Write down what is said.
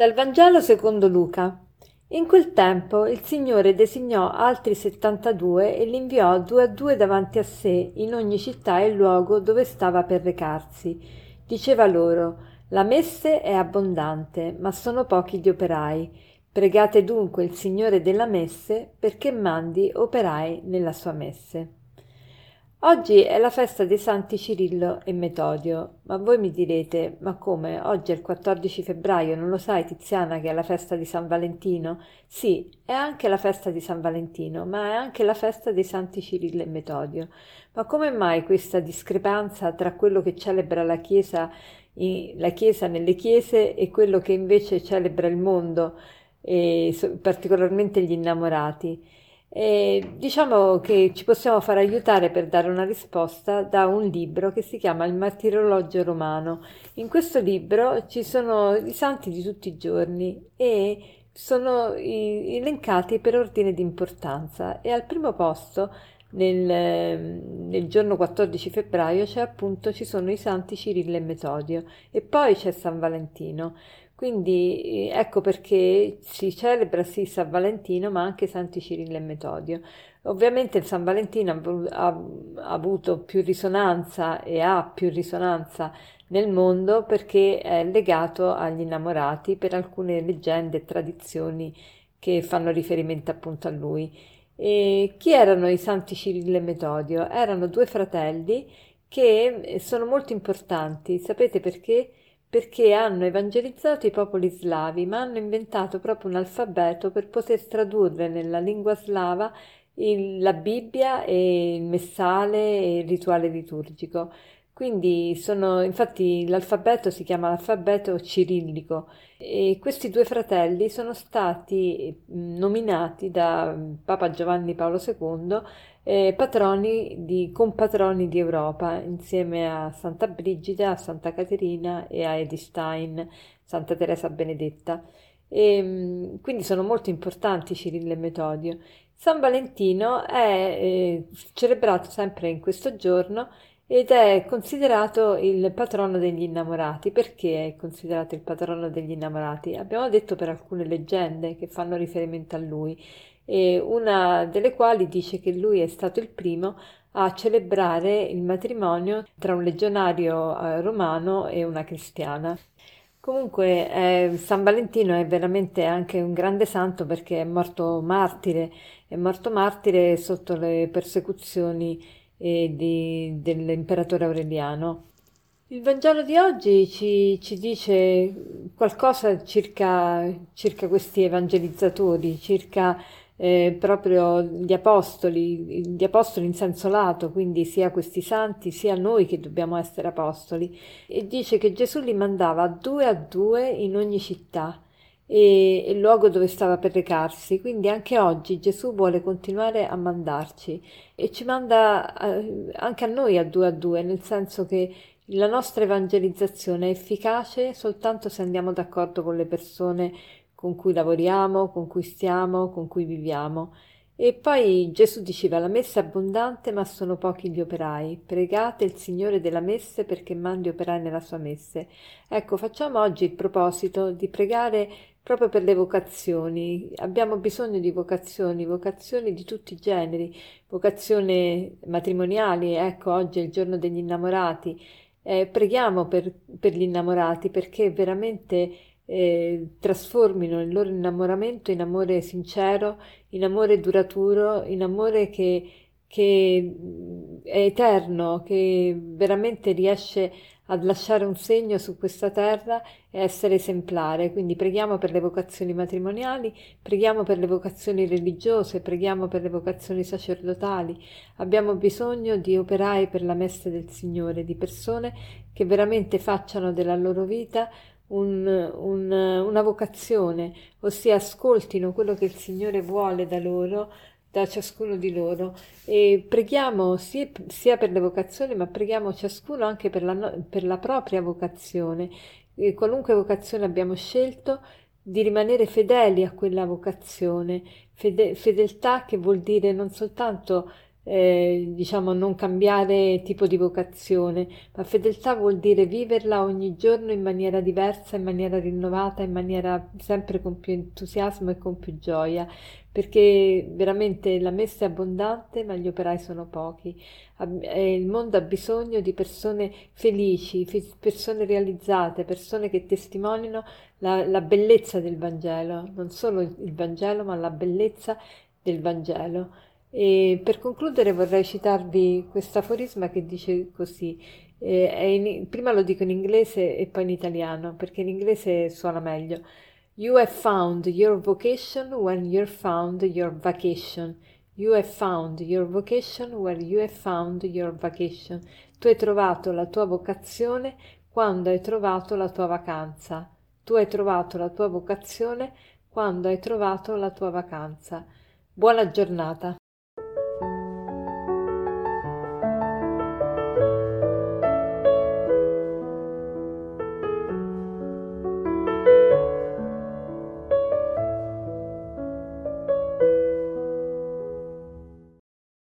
Dal Vangelo secondo Luca. In quel tempo il Signore designò altri settantadue e li inviò due a due davanti a sé in ogni città e luogo dove stava per recarsi. Diceva loro: La messe è abbondante, ma sono pochi gli operai. Pregate dunque il Signore della messe perché mandi operai nella sua messe. Oggi è la festa dei santi Cirillo e Metodio, ma voi mi direte, ma come? Oggi è il 14 febbraio, non lo sai Tiziana che è la festa di San Valentino? Sì, è anche la festa di San Valentino, ma è anche la festa dei santi Cirillo e Metodio. Ma come mai questa discrepanza tra quello che celebra la Chiesa, la Chiesa nelle chiese e quello che invece celebra il mondo, e particolarmente gli innamorati? E diciamo che ci possiamo far aiutare per dare una risposta da un libro che si chiama Il Martirologio Romano. In questo libro ci sono i santi di tutti i giorni e sono elencati per ordine di importanza e al primo posto nel, nel, giorno 14 febbraio c'è appunto ci sono i santi Cirillo e Metodio e poi c'è San Valentino. Quindi eh, ecco perché si celebra sì San Valentino, ma anche Santi Cirillo e Metodio. Ovviamente San Valentino ha, ha, avuto più risonanza e ha più risonanza nel mondo perché è legato agli innamorati per alcune leggende e tradizioni che fanno riferimento appunto a lui. E chi erano i Santi Cirillo e Metodio? Erano due fratelli che sono molto importanti. Sapete perché? Perché hanno evangelizzato i popoli slavi, ma hanno inventato proprio un alfabeto per poter tradurre nella lingua slava il, la Bibbia e il messale e il rituale liturgico. Quindi sono, infatti l'alfabeto si chiama l'alfabeto cirillico e questi due fratelli sono stati nominati da Papa Giovanni Paolo II eh, patroni di, compatroni di Europa insieme a Santa Brigida, a Santa Caterina e a Edith Stein, Santa Teresa Benedetta. E, quindi sono molto importanti Cirillo e Metodio. San Valentino è eh, celebrato sempre in questo giorno ed è considerato il patrono degli innamorati. Perché è considerato il patrono degli innamorati? Abbiamo detto per alcune leggende che fanno riferimento a lui, e una delle quali dice che lui è stato il primo a celebrare il matrimonio tra un legionario eh, romano e una cristiana. Comunque eh, San Valentino è veramente anche un grande santo perché è morto martire, è morto martire sotto le persecuzioni eh, di, dell'imperatore Aureliano. Il Vangelo di oggi ci, ci dice qualcosa circa, circa, questi evangelizzatori, circa eh, proprio gli apostoli, gli apostoli in senso lato, quindi sia questi santi sia noi che dobbiamo essere apostoli. E dice che Gesù li mandava due a due in ogni città e il luogo dove stava per recarsi. Quindi anche oggi Gesù vuole continuare a mandarci e ci manda eh, anche a noi a due a due, nel senso che la nostra evangelizzazione è efficace soltanto se andiamo d'accordo con le persone con cui lavoriamo, con cui stiamo, con cui viviamo. E poi Gesù diceva la messa è abbondante ma sono pochi gli operai. Pregate il Signore della messe perché mandi operai nella sua messe. Ecco, facciamo oggi il proposito di pregare proprio per le vocazioni. Abbiamo bisogno di vocazioni, vocazioni di tutti i generi, vocazioni matrimoniali. Ecco, oggi è il giorno degli innamorati. Eh, preghiamo per, per gli innamorati perché veramente eh, trasformino il loro innamoramento in amore sincero, in amore duraturo, in amore che, che è eterno, che veramente riesce a lasciare un segno su questa terra e essere esemplare. Quindi preghiamo per le vocazioni matrimoniali, preghiamo per le vocazioni religiose, preghiamo per le vocazioni sacerdotali. Abbiamo bisogno di operai per la messa del Signore, di persone che veramente facciano della loro vita un, un, una vocazione, ossia ascoltino quello che il Signore vuole da loro, da ciascuno di loro e preghiamo sia, sia per le vocazioni, ma preghiamo ciascuno anche per la, per la propria vocazione. E qualunque vocazione abbiamo scelto, di rimanere fedeli a quella vocazione, Fede, fedeltà che vuol dire non soltanto eh, diciamo non cambiare tipo di vocazione, ma fedeltà vuol dire viverla ogni giorno in maniera diversa, in maniera rinnovata, in maniera sempre con più entusiasmo e con più gioia, perché veramente la messa è abbondante, ma gli operai sono pochi. Il mondo ha bisogno di persone felici, persone realizzate, persone che testimonino la, la bellezza del Vangelo, non solo il Vangelo, ma la bellezza del Vangelo. E per concludere vorrei citarvi questo aforisma che dice così, eh, in, prima lo dico in inglese e poi in italiano, perché in inglese suona meglio. You have found your vocation when you found your vacation. You have found your vocation when you have found your vacation. Tu hai trovato la tua vocazione quando hai trovato la tua vacanza. Tu hai trovato la tua vocazione quando hai trovato la tua vacanza. Buona giornata.